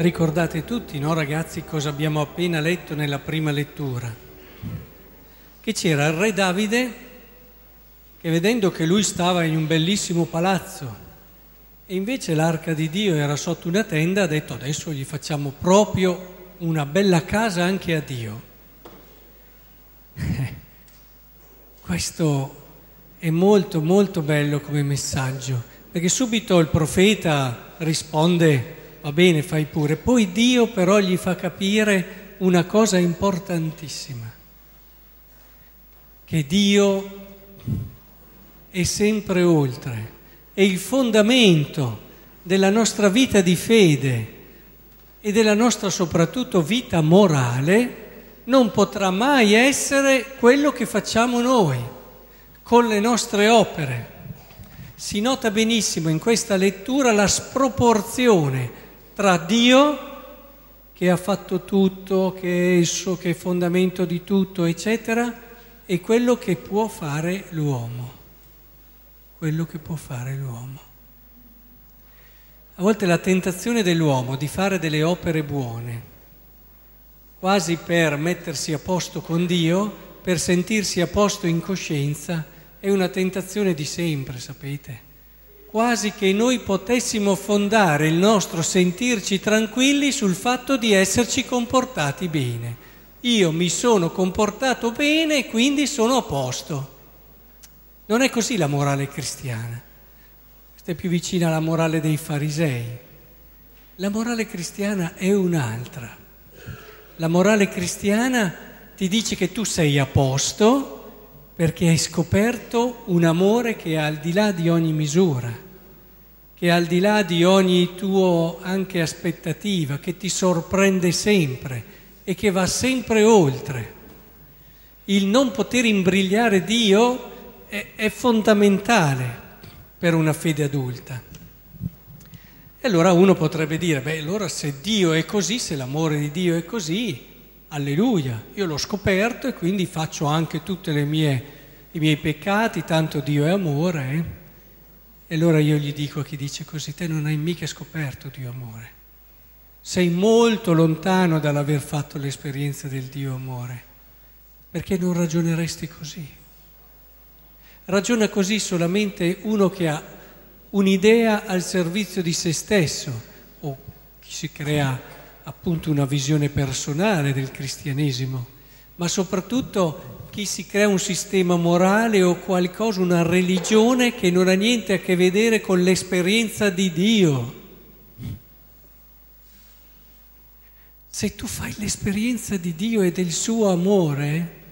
Ricordate tutti, no ragazzi, cosa abbiamo appena letto nella prima lettura? Che c'era il re Davide che vedendo che lui stava in un bellissimo palazzo e invece l'arca di Dio era sotto una tenda, ha detto adesso gli facciamo proprio una bella casa anche a Dio. Questo è molto molto bello come messaggio, perché subito il profeta risponde va bene, fai pure. Poi Dio però gli fa capire una cosa importantissima, che Dio è sempre oltre, è il fondamento della nostra vita di fede e della nostra soprattutto vita morale, non potrà mai essere quello che facciamo noi con le nostre opere. Si nota benissimo in questa lettura la sproporzione tra Dio che ha fatto tutto, che è esso, che è fondamento di tutto, eccetera, e quello che può fare l'uomo. Quello che può fare l'uomo. A volte la tentazione dell'uomo di fare delle opere buone, quasi per mettersi a posto con Dio, per sentirsi a posto in coscienza, è una tentazione di sempre, sapete quasi che noi potessimo fondare il nostro sentirci tranquilli sul fatto di esserci comportati bene. Io mi sono comportato bene e quindi sono a posto. Non è così la morale cristiana. Questa è più vicina alla morale dei farisei. La morale cristiana è un'altra. La morale cristiana ti dice che tu sei a posto perché hai scoperto un amore che è al di là di ogni misura, che al di là di ogni tua anche aspettativa, che ti sorprende sempre e che va sempre oltre. Il non poter imbrigliare Dio è, è fondamentale per una fede adulta. E allora uno potrebbe dire, beh, allora se Dio è così, se l'amore di Dio è così, alleluia, io l'ho scoperto e quindi faccio anche tutti i miei peccati, tanto Dio è amore. Eh? E allora io gli dico a chi dice così, te non hai mica scoperto Dio amore. Sei molto lontano dall'aver fatto l'esperienza del Dio amore, perché non ragioneresti così. Ragiona così solamente uno che ha un'idea al servizio di se stesso o chi si crea appunto una visione personale del cristianesimo, ma soprattutto chi si crea un sistema morale o qualcosa, una religione che non ha niente a che vedere con l'esperienza di Dio. Se tu fai l'esperienza di Dio e del suo amore,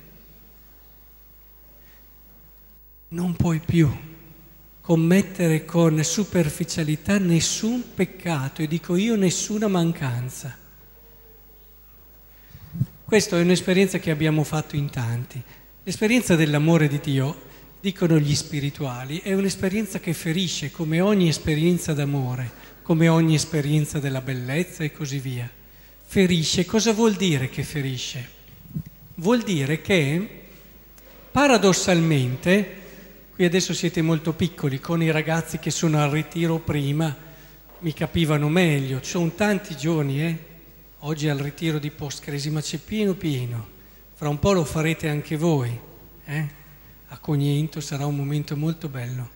non puoi più commettere con superficialità nessun peccato e dico io nessuna mancanza. Questa è un'esperienza che abbiamo fatto in tanti. L'esperienza dell'amore di Dio, dicono gli spirituali, è un'esperienza che ferisce come ogni esperienza d'amore, come ogni esperienza della bellezza e così via. Ferisce, cosa vuol dire che ferisce? Vuol dire che paradossalmente, qui adesso siete molto piccoli, con i ragazzi che sono al ritiro prima, mi capivano meglio, ci sono tanti giorni, eh? Oggi al ritiro di Postcresima c'è pieno pieno, fra un po' lo farete anche voi, eh? a Cognento sarà un momento molto bello.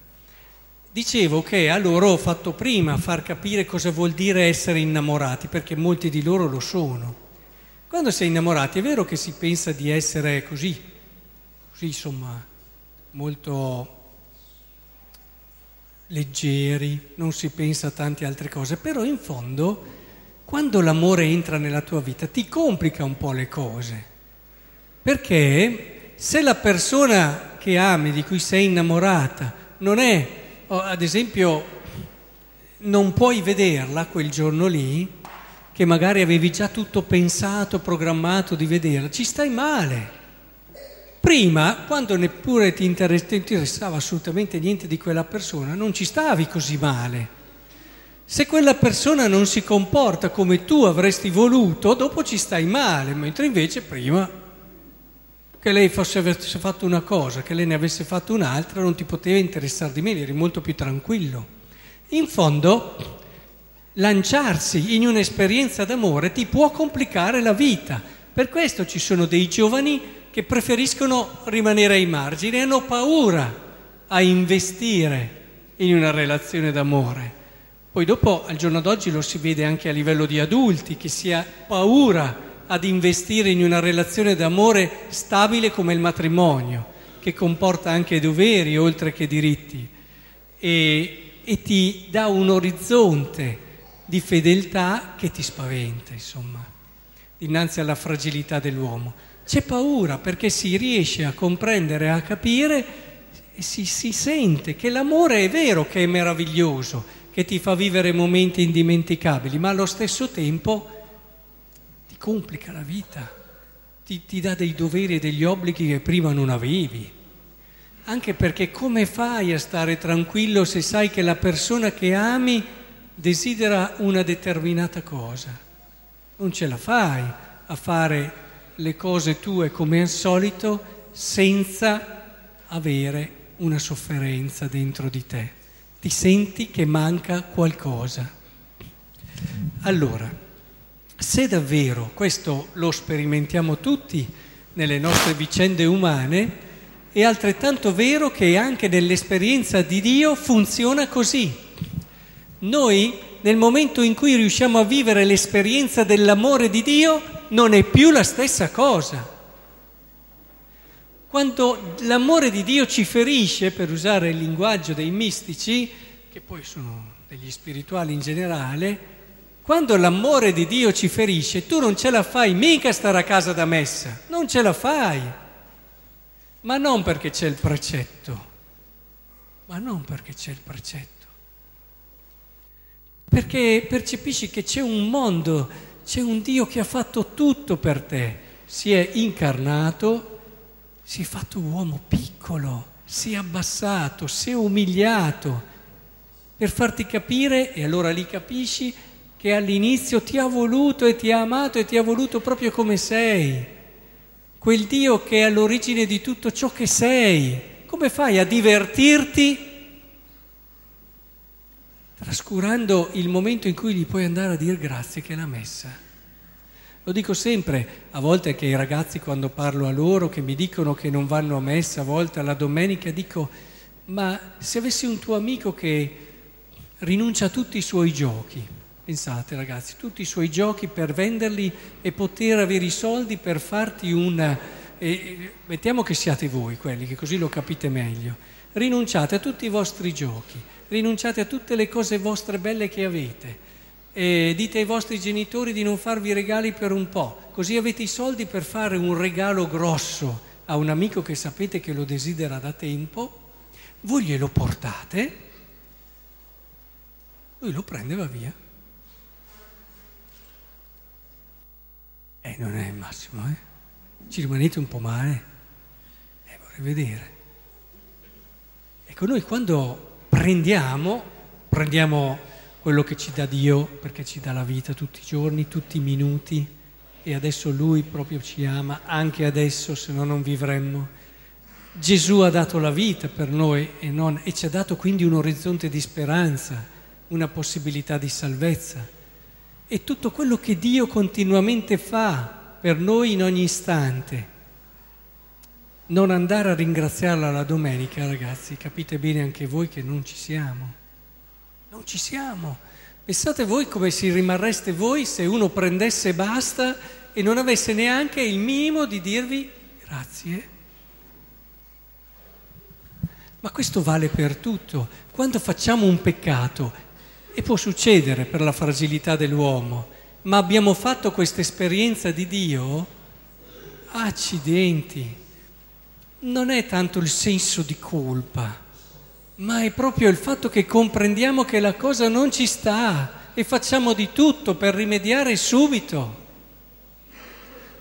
Dicevo che a loro ho fatto prima far capire cosa vuol dire essere innamorati, perché molti di loro lo sono. Quando sei innamorati è vero che si pensa di essere così, così insomma, molto leggeri, non si pensa a tante altre cose, però in fondo quando l'amore entra nella tua vita ti complica un po' le cose, perché se la persona che ami, di cui sei innamorata, non è, ad esempio, non puoi vederla quel giorno lì, che magari avevi già tutto pensato, programmato di vederla, ci stai male. Prima, quando neppure ti interessava assolutamente niente di quella persona, non ci stavi così male. Se quella persona non si comporta come tu avresti voluto, dopo ci stai male, mentre invece prima che lei fosse avesse fatto una cosa, che lei ne avesse fatto un'altra, non ti poteva interessare di meno, eri molto più tranquillo. In fondo, lanciarsi in un'esperienza d'amore ti può complicare la vita. Per questo ci sono dei giovani che preferiscono rimanere ai margini hanno paura a investire in una relazione d'amore. Poi dopo, al giorno d'oggi, lo si vede anche a livello di adulti, che si ha paura ad investire in una relazione d'amore stabile come il matrimonio, che comporta anche doveri oltre che diritti, e, e ti dà un orizzonte di fedeltà che ti spaventa, insomma, dinanzi alla fragilità dell'uomo. C'è paura perché si riesce a comprendere, a capire e si, si sente che l'amore è vero che è meraviglioso, che ti fa vivere momenti indimenticabili, ma allo stesso tempo ti complica la vita, ti, ti dà dei doveri e degli obblighi che prima non avevi. Anche perché come fai a stare tranquillo se sai che la persona che ami desidera una determinata cosa? Non ce la fai a fare le cose tue come al solito senza avere una sofferenza dentro di te. Ti senti che manca qualcosa. Allora, se davvero questo lo sperimentiamo tutti nelle nostre vicende umane, è altrettanto vero che anche nell'esperienza di Dio funziona così. Noi, nel momento in cui riusciamo a vivere l'esperienza dell'amore di Dio, non è più la stessa cosa. Quando l'amore di Dio ci ferisce, per usare il linguaggio dei mistici, che poi sono degli spirituali in generale, quando l'amore di Dio ci ferisce, tu non ce la fai mica stare a casa da messa, non ce la fai. Ma non perché c'è il precetto, ma non perché c'è il precetto. Perché percepisci che c'è un mondo, c'è un Dio che ha fatto tutto per te, si è incarnato, si è fatto uomo piccolo, si è abbassato, si è umiliato per farti capire, e allora lì capisci, che all'inizio ti ha voluto e ti ha amato e ti ha voluto proprio come sei, quel Dio che è all'origine di tutto ciò che sei. Come fai a divertirti trascurando il momento in cui gli puoi andare a dire grazie che è la messa? Lo dico sempre, a volte che i ragazzi quando parlo a loro che mi dicono che non vanno a messa, a volte alla domenica dico, ma se avessi un tuo amico che rinuncia a tutti i suoi giochi, Pensate ragazzi, tutti i suoi giochi per venderli e poter avere i soldi per farti un... Eh, mettiamo che siate voi quelli, che così lo capite meglio. Rinunciate a tutti i vostri giochi, rinunciate a tutte le cose vostre belle che avete. E dite ai vostri genitori di non farvi regali per un po', così avete i soldi per fare un regalo grosso a un amico che sapete che lo desidera da tempo, voi glielo portate, lui lo prende e va via. Eh, non è il massimo, eh? Ci rimanete un po' male? Eh, vorrei vedere. Ecco, noi quando prendiamo, prendiamo quello che ci dà Dio, perché ci dà la vita tutti i giorni, tutti i minuti, e adesso Lui proprio ci ama, anche adesso, se no non vivremmo. Gesù ha dato la vita per noi e, non, e ci ha dato quindi un orizzonte di speranza, una possibilità di salvezza è tutto quello che Dio continuamente fa per noi in ogni istante. Non andare a ringraziarla la domenica, ragazzi, capite bene anche voi che non ci siamo. Non ci siamo. Pensate voi come si rimarreste voi se uno prendesse basta e non avesse neanche il minimo di dirvi grazie. Ma questo vale per tutto. Quando facciamo un peccato e può succedere per la fragilità dell'uomo, ma abbiamo fatto questa esperienza di Dio, accidenti, non è tanto il senso di colpa, ma è proprio il fatto che comprendiamo che la cosa non ci sta e facciamo di tutto per rimediare subito.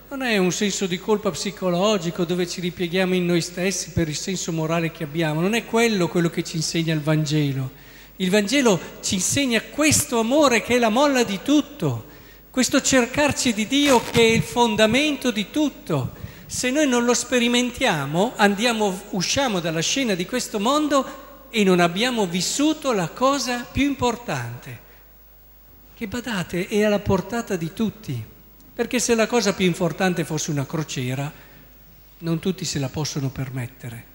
Non è un senso di colpa psicologico dove ci ripieghiamo in noi stessi per il senso morale che abbiamo, non è quello quello che ci insegna il Vangelo il Vangelo ci insegna questo amore che è la molla di tutto, questo cercarci di Dio che è il fondamento di tutto. Se noi non lo sperimentiamo, andiamo, usciamo dalla scena di questo mondo e non abbiamo vissuto la cosa più importante, che badate è alla portata di tutti, perché se la cosa più importante fosse una crociera, non tutti se la possono permettere,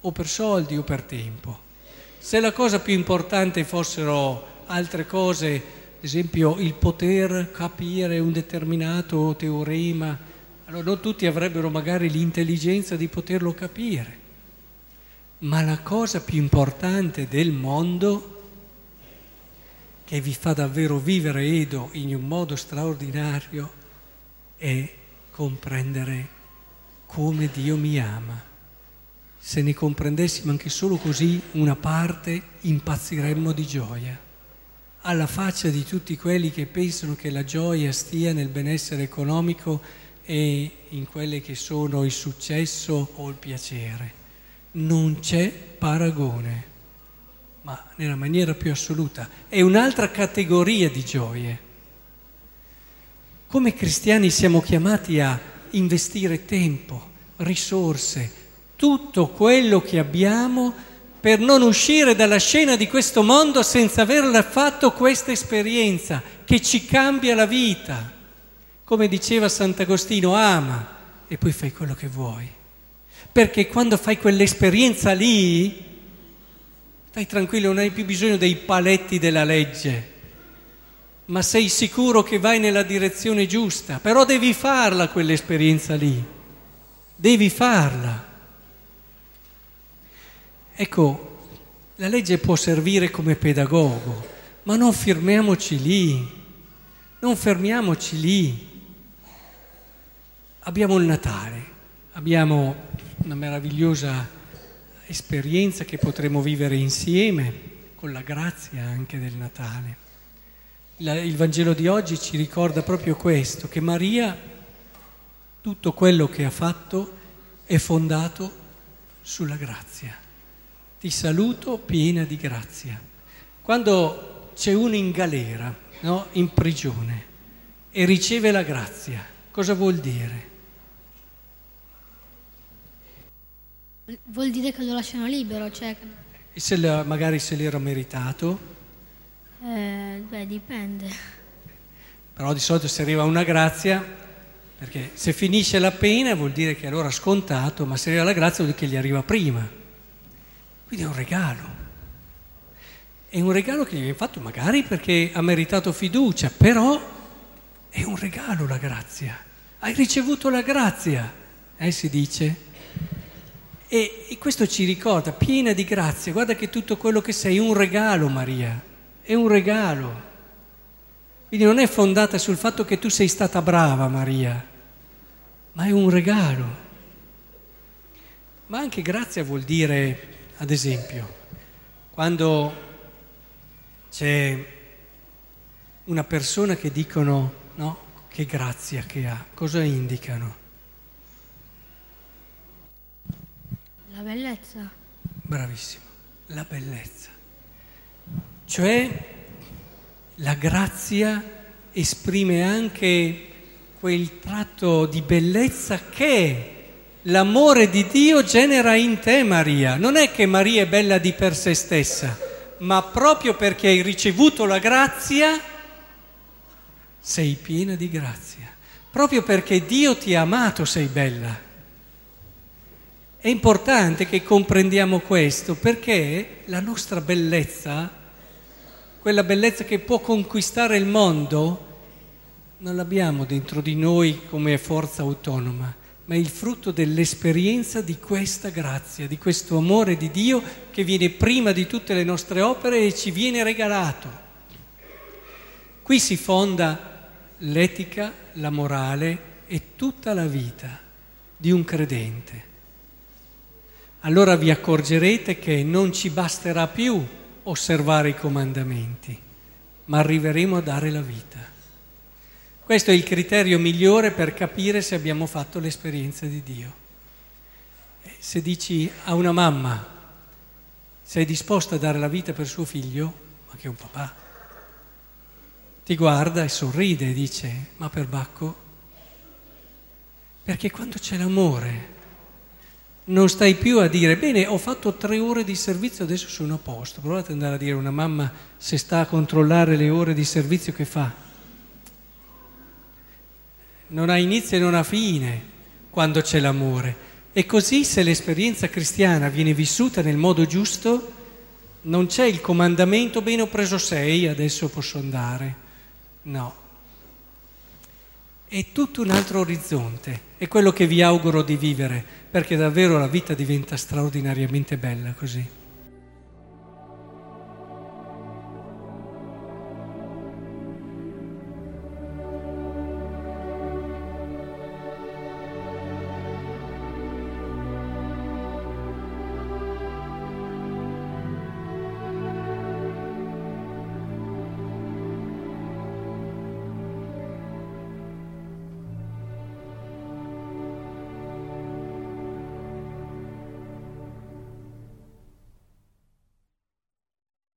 o per soldi o per tempo. Se la cosa più importante fossero altre cose, ad esempio il poter capire un determinato teorema, allora non tutti avrebbero magari l'intelligenza di poterlo capire. Ma la cosa più importante del mondo, che vi fa davvero vivere Edo in un modo straordinario, è comprendere come Dio mi ama. Se ne comprendessimo anche solo così una parte, impazziremmo di gioia. Alla faccia di tutti quelli che pensano che la gioia stia nel benessere economico e in quelle che sono il successo o il piacere. Non c'è paragone, ma nella maniera più assoluta. È un'altra categoria di gioie. Come cristiani siamo chiamati a investire tempo, risorse, tutto quello che abbiamo per non uscire dalla scena di questo mondo senza aver fatto questa esperienza che ci cambia la vita. Come diceva Sant'Agostino, ama e poi fai quello che vuoi. Perché quando fai quell'esperienza lì, stai tranquillo, non hai più bisogno dei paletti della legge, ma sei sicuro che vai nella direzione giusta, però devi farla quell'esperienza lì, devi farla. Ecco, la legge può servire come pedagogo, ma non fermiamoci lì, non fermiamoci lì. Abbiamo il Natale, abbiamo una meravigliosa esperienza che potremo vivere insieme con la grazia anche del Natale. Il Vangelo di oggi ci ricorda proprio questo, che Maria, tutto quello che ha fatto è fondato sulla grazia. Ti saluto piena di grazia. Quando c'è uno in galera, no? in prigione, e riceve la grazia, cosa vuol dire? Vuol dire che lo lasciano libero, cioè... E se la, magari se l'era meritato? Eh, beh, dipende. Però di solito se arriva una grazia, perché se finisce la pena vuol dire che allora è scontato, ma se arriva la grazia vuol dire che gli arriva prima. Quindi è un regalo. È un regalo che gli viene fatto magari perché ha meritato fiducia, però è un regalo la grazia. Hai ricevuto la grazia, eh, si dice. E, e questo ci ricorda, piena di grazia, guarda che tutto quello che sei è un regalo, Maria, è un regalo. Quindi non è fondata sul fatto che tu sei stata brava, Maria, ma è un regalo. Ma anche grazia vuol dire ad esempio, quando c'è una persona che dicono no, che grazia che ha, cosa indicano? La bellezza. Bravissimo, la bellezza. Cioè la grazia esprime anche quel tratto di bellezza che l'amore di Dio genera in te Maria. Non è che Maria è bella di per sé stessa, ma proprio perché hai ricevuto la grazia, sei piena di grazia. Proprio perché Dio ti ha amato sei bella. È importante che comprendiamo questo perché la nostra bellezza, quella bellezza che può conquistare il mondo, non l'abbiamo dentro di noi come forza autonoma ma è il frutto dell'esperienza di questa grazia, di questo amore di Dio che viene prima di tutte le nostre opere e ci viene regalato. Qui si fonda l'etica, la morale e tutta la vita di un credente. Allora vi accorgerete che non ci basterà più osservare i comandamenti, ma arriveremo a dare la vita. Questo è il criterio migliore per capire se abbiamo fatto l'esperienza di Dio. Se dici a una mamma, sei disposta a dare la vita per suo figlio, ma che è un papà, ti guarda e sorride e dice, ma per Bacco? Perché quando c'è l'amore, non stai più a dire, bene, ho fatto tre ore di servizio, adesso sono a posto. Provate ad andare a dire a una mamma se sta a controllare le ore di servizio che fa. Non ha inizio e non ha fine quando c'è l'amore. E così se l'esperienza cristiana viene vissuta nel modo giusto, non c'è il comandamento, bene ho preso sei, adesso posso andare. No. È tutto un altro orizzonte, è quello che vi auguro di vivere, perché davvero la vita diventa straordinariamente bella così.